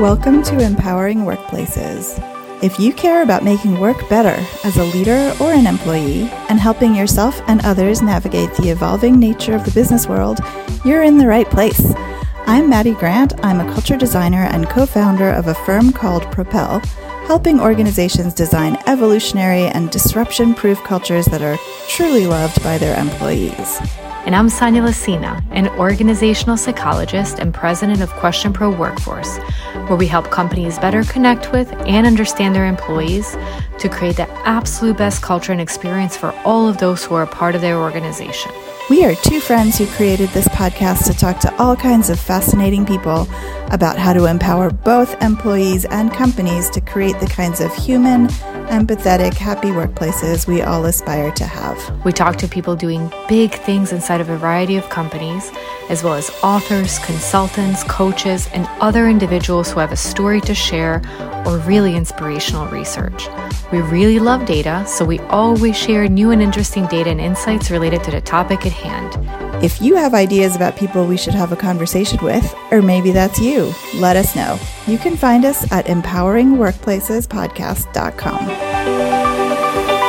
Welcome to Empowering Workplaces. If you care about making work better as a leader or an employee and helping yourself and others navigate the evolving nature of the business world, you're in the right place. I'm Maddie Grant. I'm a culture designer and co founder of a firm called Propel, helping organizations design evolutionary and disruption proof cultures that are truly loved by their employees. And I'm Sonia Lacina, an organizational psychologist and president of Question Pro Workforce, where we help companies better connect with and understand their employees to create the absolute best culture and experience for all of those who are a part of their organization. We are two friends who created this podcast to talk to all kinds of fascinating people about how to empower both employees and companies to create the kinds of human, empathetic, happy workplaces we all aspire to have. We talk to people doing big things inside a variety of companies, as well as authors, consultants, coaches, and other individuals who have a story to share or really inspirational research. We really love data, so we always share new and interesting data and insights related to the topic at hand. If you have ideas about people we should have a conversation with, or maybe that's you, let us know. You can find us at empoweringworkplacespodcast.com.